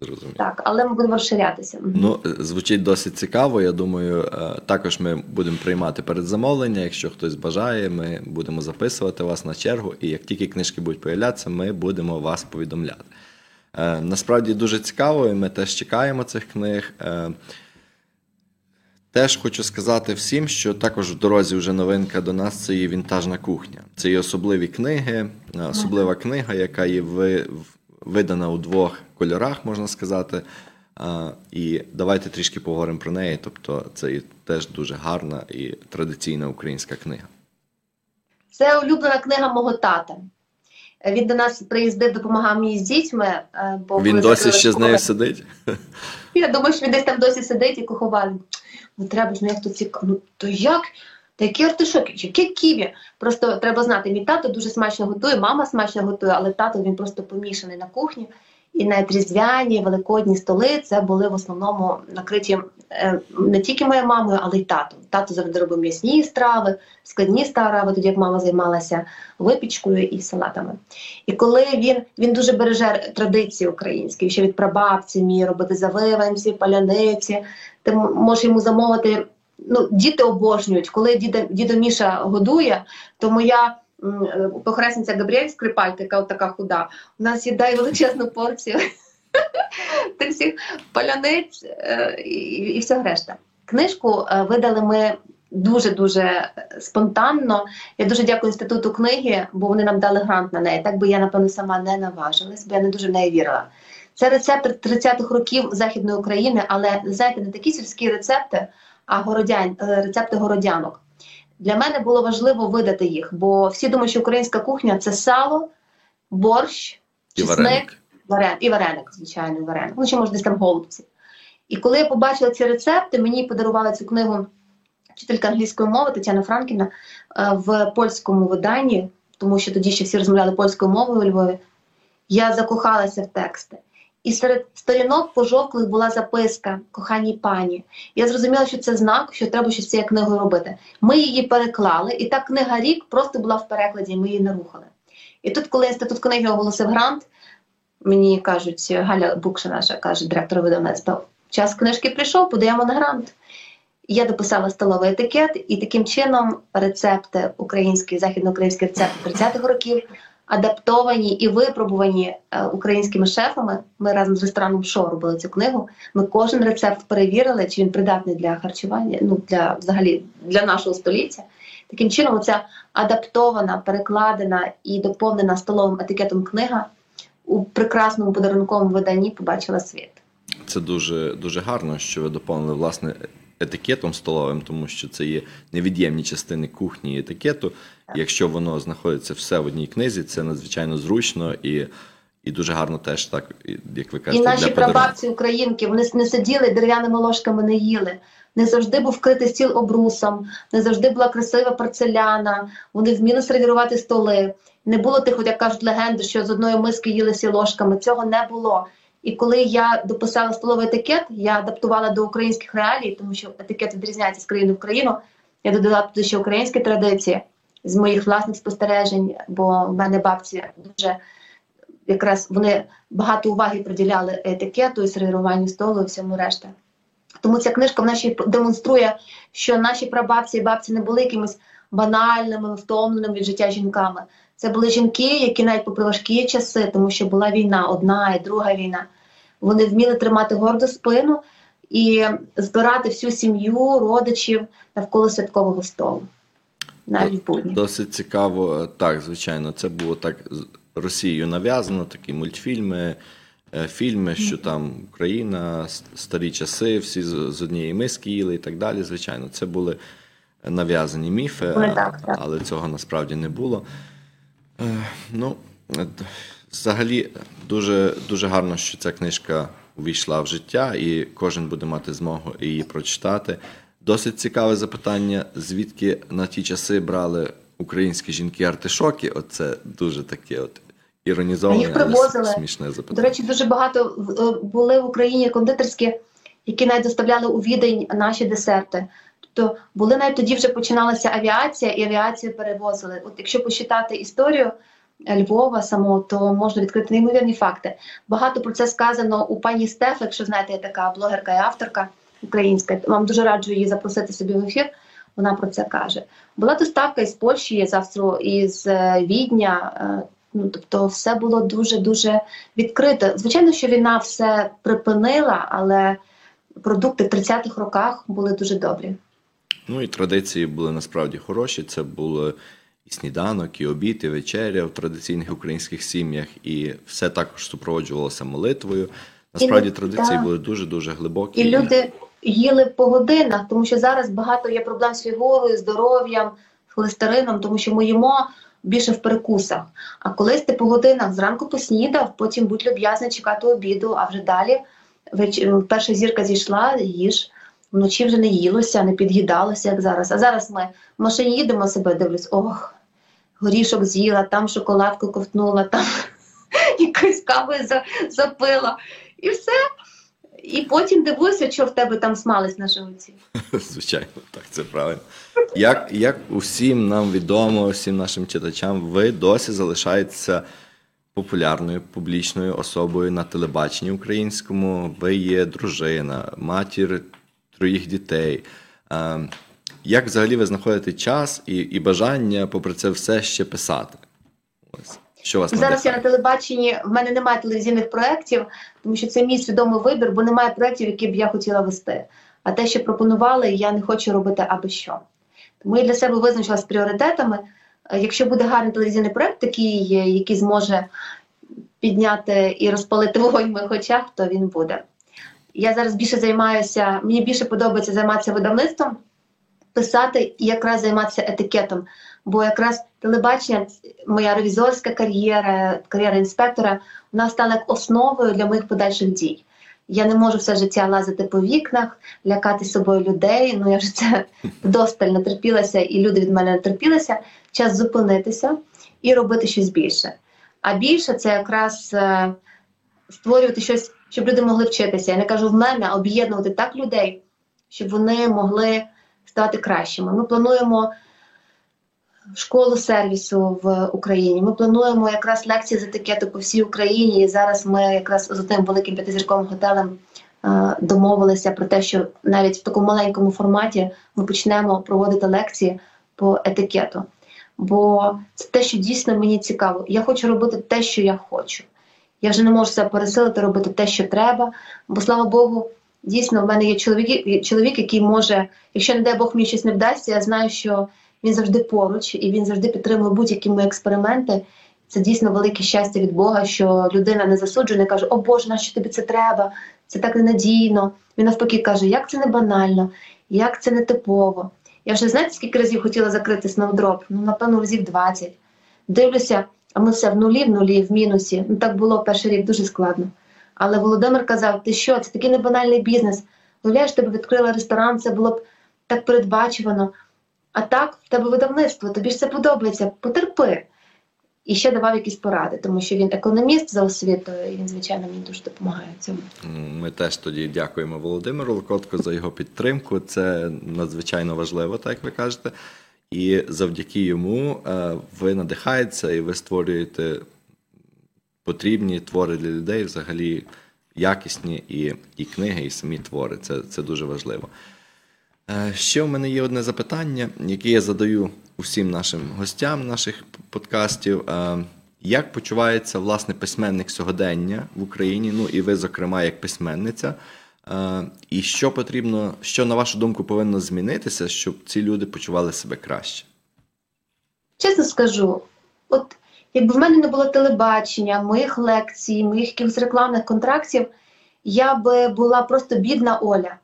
Зрозумів. Так, але ми будемо розширятися. Ну, е, звучить досить цікаво. Я думаю, е, також ми будемо приймати передзамовлення. Якщо хтось бажає, ми будемо записувати вас на чергу, і як тільки книжки будуть появлятися, ми будемо вас повідомляти. Е, Насправді дуже цікаво, і ми теж чекаємо цих книг. Теж хочу сказати всім, що також в дорозі вже новинка до нас це є вінтажна кухня. Це є особливі книги, особлива книга, яка є в- видана у двох кольорах, можна сказати. І давайте трішки поговоримо про неї. Тобто, це теж дуже гарна і традиційна українська книга. Це улюблена книга мого тата. Він до нас приїздив, допомагав мені з дітьми. е, Бо Він досі ще з нею сидить. Я думаю, що він десь там досі сидить і куховар. Ну треба ж ну як то цікаво. Ну то як? Та які артишоки, які ківі? Просто треба знати, мій тато дуже смачно готує, мама смачно готує, але тато він просто помішаний на кухні. І навіть різдвяні, великодні столи це були в основному накриті е, не тільки моєю мамою, але й татом. Тато завжди робив м'ясні страви, складні страви, тоді як мама займалася випічкою і салатами. І коли він, він дуже береже традиції українські, ще від прабабці вміє робити завиванці, паляниці, ти можеш йому замовити. Ну, діти обожнюють. Коли діда, дідо Міша годує, то моя е, похресниця Габріель Скрипалька, яка така худа, у нас їдає величезну порцію тих всіх паляниць е, і, і все решта. Книжку е, видали ми дуже-дуже спонтанно. Я дуже дякую інституту книги, бо вони нам дали грант на неї. Так би я, напевно, сама не наважилась, бо я не дуже в неї вірила. Це рецепт 30-х років Західної України, але знаєте, не такі сільські рецепти, городян, е, рецепти городянок. Для мене було важливо видати їх, бо всі думають, що українська кухня це сало, борщ, І чесник, вареник. варен, і вареник, звичайно, вареник. Ну, ще може десь там голубці. І коли я побачила ці рецепти, мені подарувала цю книгу вчителька англійської мови Тетяна Франківна е, в польському виданні, тому що тоді ще всі розмовляли польською мовою у Львові. Я закохалася в тексти. І серед сторінок пожовклих була записка коханій пані. Я зрозуміла, що це знак, що треба щось з цією книгою робити. Ми її переклали, і та книга рік просто була в перекладі, і ми її не рухали. І тут, коли інститут книги оголосив грант, мені кажуть, Галя Букша наша каже, директор видавництва, час книжки прийшов, подаємо на грант. Я дописала столовий етикет, і таким чином рецепти українські, західноукраїнські рецепти 30-х років адаптовані і випробувані е, українськими шефами. Ми разом з рестораном Шо робили цю книгу. Ми кожен рецепт перевірили, чи він придатний для харчування, ну для взагалі для нашого століття. Таким чином, ця адаптована, перекладена і доповнена столовим етикетом книга у прекрасному подарунковому виданні побачила світ. Це дуже, дуже гарно, що ви доповнили власне етикетом столовим, тому що це є невід'ємні частини кухні і етикету. Якщо воно знаходиться все в одній книзі, це надзвичайно зручно і, І дуже гарно теж так, як ви кажете, І наші для прабабці українки вони не сиділи дерев'яними ложками, не їли. Не завжди був вкритий стіл обрусом, не завжди була красива порцеляна. Вони вміли сервірувати столи. Не було тих, от як кажуть легенди, що з одної миски їли всі ложками. Цього не було. І коли я дописала столовий етикет, я адаптувала до українських реалій, тому що етикет відрізняється з країни в країну. Я додала туди ще українські традиції з моїх власних спостережень, бо в мене бабці дуже якраз вони багато уваги приділяли етикету і сервіруванню столу і всьому решта. Тому ця книжка вона ще демонструє, що наші прабабці і бабці не були якимись банальними, втомленими від життя жінками. Це були жінки, які навіть попри важкі часи, тому що була війна, одна і друга війна. Вони вміли тримати горду спину і збирати всю сім'ю, родичів навколо святкового столу. Навіть будні. Досить цікаво, так, звичайно, це було так Росією нав'язано, такі мультфільми, е, фільми, що там Україна, старі часи, всі з однієї миски їли і так далі. Звичайно, це були нав'язані міфи, так, так. але цього насправді не було. Е, Ну, е, взагалі, дуже, дуже гарно, що ця книжка увійшла в життя, і кожен буде мати змогу її прочитати. Досить цікаве запитання: звідки на ті часи брали українські жінки артишоки? Оце дуже таке от іронізоване, Їх привозили. с- смішне До запитання. речі, дуже багато е, були в Україні кондитерські, які навіть доставляли у відень наші десерти. Тобто були навіть тоді вже починалася авіація, і авіацію перевозили. От якщо посчитати історію е, Львова самого, то можна відкрити неймовірні факти. Багато про це сказано у пані Стеф, якщо знаєте, є така блогерка і авторка українська. Вам дуже раджу її запросити собі в ефір. Вона про це каже. Була доставка із Польщі, з Австро, із е, Відня. е, Ну, тобто, все було дуже дуже відкрито. Звичайно, що війна все припинила, але продукти в 30-х роках були дуже добрі. Ну і традиції були насправді хороші. Це були і сніданок, і обід, і вечеря в традиційних українських сім'ях, і все також супроводжувалося молитвою. Насправді І, традиції да. були дуже дуже глибокі. І люди їли по годинах, тому що зараз багато є проблем з фігурою, здоров'ям, холестерином, тому що ми їмо більше в перекусах. А колись ти по годинах зранку поснідав, потім будь люб'язний чекати обіду, а вже далі перша зірка зійшла, їж. Вночі вже не їлося, не під'їдалося, як зараз. А зараз ми в машині їдемо себе, дивлюсь, ох, горішок з'їла, там шоколадку ковтнула, там якоюсь кавою за- запила. І все. І потім дивуюся, що в тебе там смалець на животі. Звичайно, так, це правильно. Як, як усім нам відомо, всім нашим читачам, ви досі залишаєтеся популярною публічною особою на телебаченні українському. Ви є дружина, матір троїх дітей. Е, Як взагалі ви знаходите час і, і бажання, попри це все ще писати? Ось. Що вас Зараз я на телебаченні, в мене немає телевізійних проєктів, тому що це мій свідомий вибір, бо немає проєктів, які б я хотіла вести. А те, що пропонували, я не хочу робити аби що. Тому я для себе визначила з пріоритетами. Е, Якщо буде гарний телевізійний проєкт, такий, який зможе підняти і розпалити вогонь в моїх очах, то він буде. Я зараз більше займаюся, мені більше подобається займатися видавництвом, писати і якраз займатися етикетом. Бо якраз телебачення, моя ревізорська кар'єра, кар'єра інспектора, вона стала як основою для моїх подальших дій. Я не можу все життя лазити по вікнах, лякати собою людей. Ну я вже це вдосталь натерпілася, і люди від мене натерпілися. Час зупинитися і робити щось більше. А більше це якраз е, створювати щось, щоб люди могли вчитися. Я не кажу в мене, а об'єднувати так людей, щоб вони могли стати кращими. Ми плануємо школу сервісу в Україні. Ми плануємо якраз лекції з етикету по всій Україні. І зараз ми якраз з одним великим п'ятизірковим готелем е, домовилися про те, що навіть в такому маленькому форматі ми почнемо проводити лекції по етикету. Бо це те, що дійсно мені цікаво. Я хочу робити те, що я хочу. Я вже не можу себе пересилити робити те, що треба. Бо слава Богу, дійсно в мене є чоловік, чоловік, який може, якщо не дай Бог мені щось не вдасться, я знаю, що він завжди поруч і він завжди підтримує будь-які мої експерименти. Це дійсно велике щастя від Бога, що людина не засуджує, не каже, о Боже, на що тобі це треба? Це так ненадійно. Він навпаки каже, як це не банально, як це не типово. Я вже знаєте, скільки разів хотіла закрити сноудроп? Ну, напевно, разів 20. Дивлюся, а ми все в нулі, в нулі, в мінусі. Ну так було перший рік дуже складно. Але Володимир казав: ти що, це такий небанальний бізнес. Уявляєш, тебе відкрила ресторан, це було б так передбачувано. А так, в тебе видавництво, тобі ж це подобається, потерпи. І ще давав якісь поради, тому що він економіст за освітою, і він, звичайно, мені дуже допомагає цьому. Ми теж тоді дякуємо Володимиру Локотко за його підтримку. Це надзвичайно важливо, так як ви кажете. І завдяки йому е, ви надихаєтеся і ви створюєте потрібні твори для людей, взагалі якісні і, і книги, і самі твори. Це, це дуже важливо. Е, Ще в мене є одне запитання, яке я задаю усім нашим гостям наших подкастів. Е, Як почувається власне письменник сьогодення в Україні? Ну і ви, зокрема, як письменниця. Е, І що потрібно, що на вашу думку повинно змінитися, щоб ці люди почували себе краще? Чесно скажу, от якби в мене не було телебачення, моїх лекцій, моїх якихось рекламних контрактів, я би була просто бідна Оля.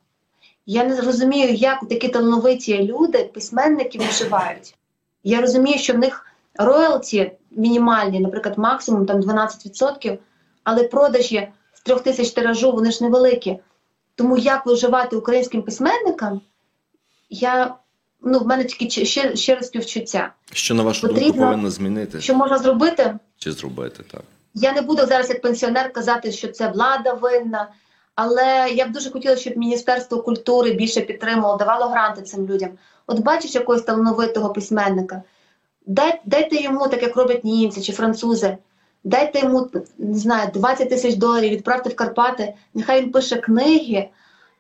Я не розумію, як такі талановиті люди, письменники виживають. Я розумію, що в них роялті мінімальні, наприклад, максимум там 12%, але продажі з трьох тисяч тиражу вони ж невеликі. Тому як виживати українським письменникам, я ну в мене тільки ще, ще раз співчуття. Що на вашу думку Потрібно- повинно змінити Що можна зробити? чи зробити так? Я не буду зараз як пенсіонер казати, що це влада винна, але я б дуже хотіла, щоб Міністерство культури більше підтримувало, давало гранти цим людям. От бачиш якогось талановитого письменника, дай, дайте йому, так як роблять німці чи французи, дайте йому не знаю, 20 тисяч доларів, відправте в Карпати, нехай він пише книги.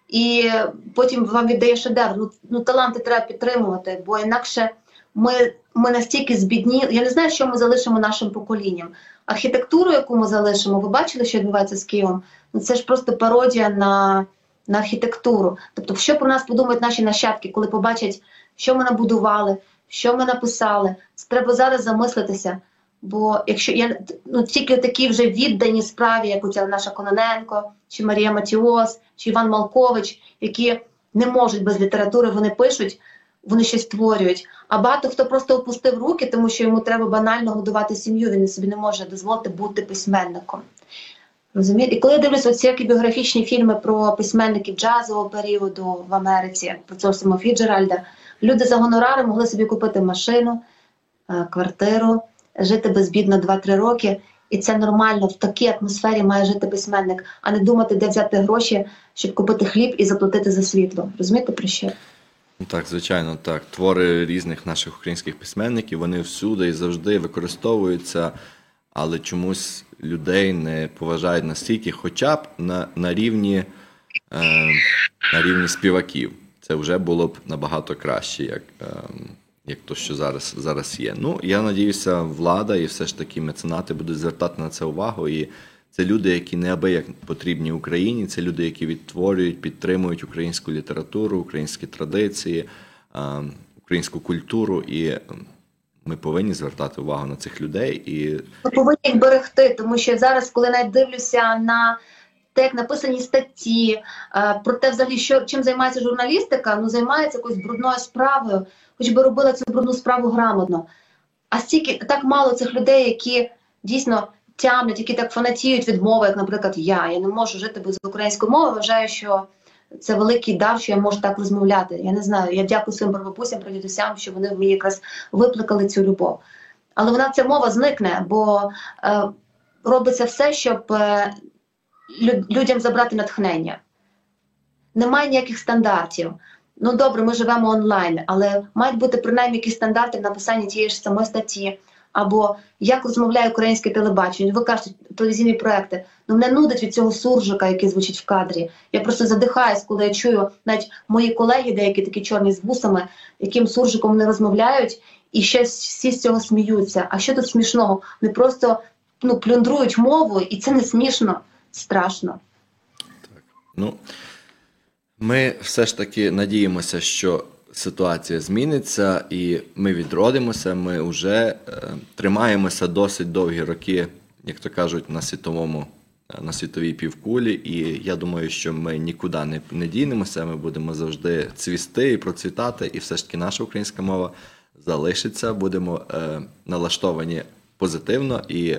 І потім вам віддає шедевр. Ну, ну таланти треба підтримувати, бо інакше ми, ми настільки збідні. Я не знаю, що ми залишимо нашим поколінням. Архітектуру, яку ми залишимо, ви бачили, що відбувається з Києвом? Ну це ж просто пародія на, на архітектуру. Тобто, що про нас подумають наші нащадки, коли побачать, що ми набудували, що ми написали. Це треба зараз замислитися. Бо якщо я ну тільки такі вже віддані справі, як оця наша Кононенко, чи Марія Матіос, чи Іван Малкович, які не можуть без літератури, вони пишуть, вони щось створюють. А багато хто просто опустив руки, тому що йому треба банально годувати сім'ю. Він собі не може дозволити бути письменником. Розумієте? І коли я дивлюся оці біографічні фільми про письменників джазового періоду в Америці, про цього самого Фіджеральда, люди за гонорари могли собі купити машину, е, квартиру, жити безбідно 2-3 роки. І це нормально, в такій атмосфері має жити письменник, а не думати, де взяти гроші, щоб купити хліб і заплатити за світло. Розумієте про що? Ну так, звичайно, так. Твори різних наших українських письменників вони всюди і завжди використовуються, але чомусь людей не поважають настільки, хоча б на, на рівні е, на рівні співаків. Це вже було б набагато краще, як, е, як то, що зараз, зараз є. Ну, я надіюся, влада і все ж таки меценати будуть звертати на це увагу. І це люди, які неабияк потрібні Україні, це люди, які відтворюють, підтримують українську літературу, українські традиції, українську культуру. І ми повинні звертати увагу на цих людей. І Ми повинні їх берегти, тому що зараз, коли навіть дивлюся на те, як написані статті, про те, взагалі, що чим займається журналістика, ну займається якоюсь брудною справою, хоч би робила цю брудну справу грамотно. А стільки так мало цих людей, які дійсно тямлять, які так фанатіють від мови, як, наприклад, я. Я не можу жити без української мови. Вважаю, що це великий дар, що я можу так розмовляти. Я не знаю. Я дякую своїм прабабусям, прадідусям, що вони в мені якраз викликали цю любов. Але вона ця мова зникне, бо е, робиться все, щоб е, людям забрати натхнення. Немає ніяких стандартів. Ну добре, ми живемо онлайн, але мають бути принаймні якісь стандарти в написанні тієї ж самої статті. Або як розмовляє українське телебачення. Ви кажете, телевізійні проекти. Ну мене нудить від цього суржика, який звучить в кадрі. Я просто задихаюсь, коли я чую навіть мої колеги, деякі такі чорні з вусами, яким суржиком вони розмовляють, і ще всі з цього сміються. А що тут смішного? Вони просто ну, плюндрують мову, і це не смішно, страшно. Ну, ми все ж таки надіємося, що ситуація зміниться і ми відродимося. Ми вже е, тримаємося досить довгі роки, як то кажуть, на світовому. е, На світовій півкулі, і я думаю, що ми нікуди не, не дінемося. Ми будемо завжди цвісти і процвітати, і все ж таки наша українська мова залишиться. Будемо е, налаштовані позитивно і.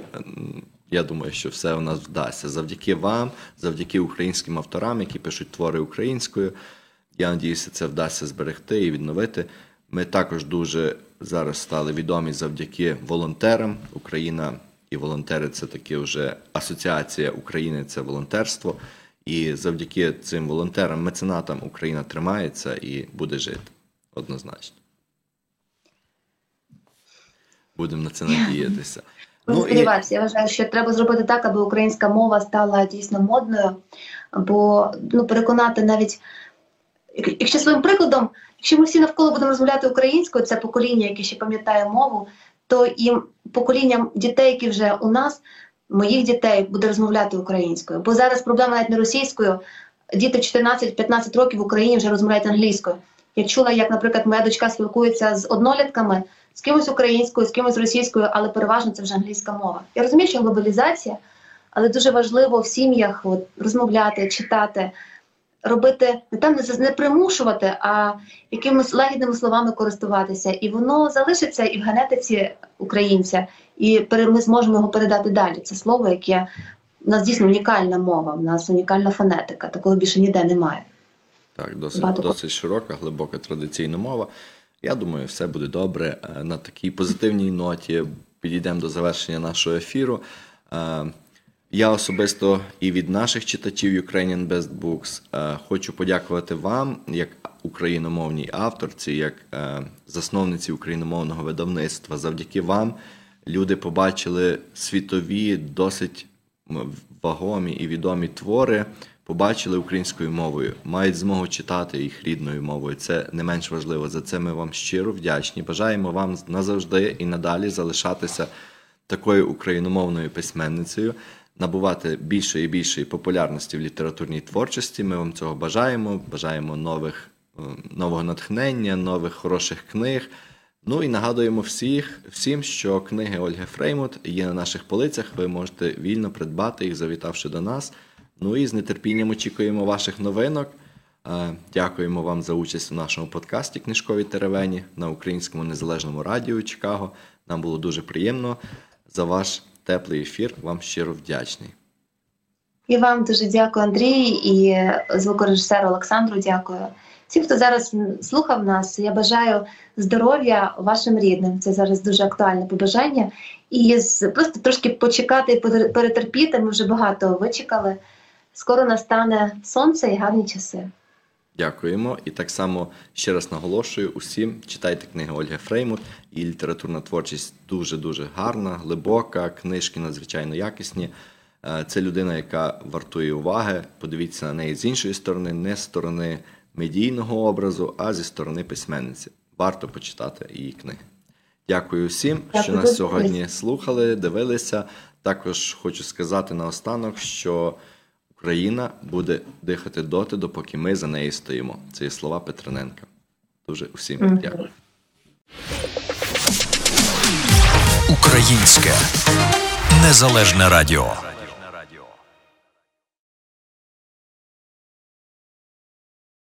Я думаю, що все у нас вдасться завдяки вам, завдяки українським авторам, які пишуть твори українською. Я надіюся, це вдасться зберегти і відновити. Ми також дуже зараз стали відомі завдяки волонтерам. Україна і волонтери це таки вже асоціація України, це волонтерство. І завдяки цим волонтерам, меценатам Україна тримається і буде жити однозначно. Будемо на це надіятися. Ну, Сподіваюся, і... я вважаю, що треба зробити так, аби українська мова стала дійсно модною, бо ну, переконати навіть, якщо своїм прикладом, якщо ми всі навколо будемо розмовляти українською, це покоління, яке ще пам'ятає мову, то і поколінням дітей, які вже у нас, моїх дітей, буде розмовляти українською. Бо зараз проблема навіть не російською. Діти 14-15 років в Україні вже розмовляють англійською. Я чула, як, наприклад, моя дочка спілкується з однолітками з кимось українською, з кимось російською, але переважно це вже англійська мова. Я розумію, що глобалізація, але дуже важливо в сім'ях от, розмовляти, читати, робити не там не примушувати, а якимись лагідними словами користуватися. І воно залишиться і в генетиці українця, і ми зможемо його передати далі. Це слово, яке у нас дійсно унікальна мова, у нас унікальна фонетика, такого більше ніде немає. Так, досить, досить широка, глибока традиційна мова. Я думаю, все буде добре. Е, на такій позитивній ноті підійдемо до завершення нашого ефіру. Е, я особисто і від наших читачів Ukrainian Best Books е, хочу подякувати вам, як україномовній авторці, як засновниці україномовного видавництва. Завдяки вам люди побачили світові, досить вагомі і відомі твори побачили українською мовою, мають змогу читати їх рідною мовою. Це не менш важливо. За це ми вам щиро вдячні. Бажаємо вам назавжди і надалі залишатися такою україномовною письменницею, набувати більшої і більшої популярності в літературній творчості. Ми вам цього бажаємо. Бажаємо нових, е, нового натхнення, нових хороших книг. Ну і нагадуємо всіх, всім, що книги Ольги Фреймут є на наших полицях. Ви можете вільно придбати їх, завітавши до нас. Ну і з нетерпінням очікуємо ваших новинок. Дякуємо вам за участь у нашому подкасті Книжкові теревені на Українському незалежному радіо Чикаго. Нам було дуже приємно за ваш теплий ефір. Вам щиро вдячний. І вам дуже дякую, Андрій, і звукорежисеру Олександру. Дякую. Всім, хто зараз слухав нас, я бажаю здоров'я вашим рідним. Це зараз дуже актуальне побажання. І просто трошки почекати і перетерпіти. Ми вже багато вичекали скоро настане сонце і гарні часи. Дякуємо. І так само ще раз наголошую усім, читайте книги Ольги Фреймут. І літературна творчість дуже-дуже гарна, глибока, книжки надзвичайно якісні. Е, це людина, яка вартує уваги. Подивіться на неї з іншої сторони, не з сторони медійного образу, а зі сторони письменниці. Варто почитати її книги. Дякую всім, Дякую. що нас сьогодні слухали, дивилися. Також хочу сказати наостанок, що. Україна буде дихати доти, допоки ми за неї стоїмо. Це є слова Петрененка. Дуже усім mm-hmm. дякую. Українське незалежне радіо.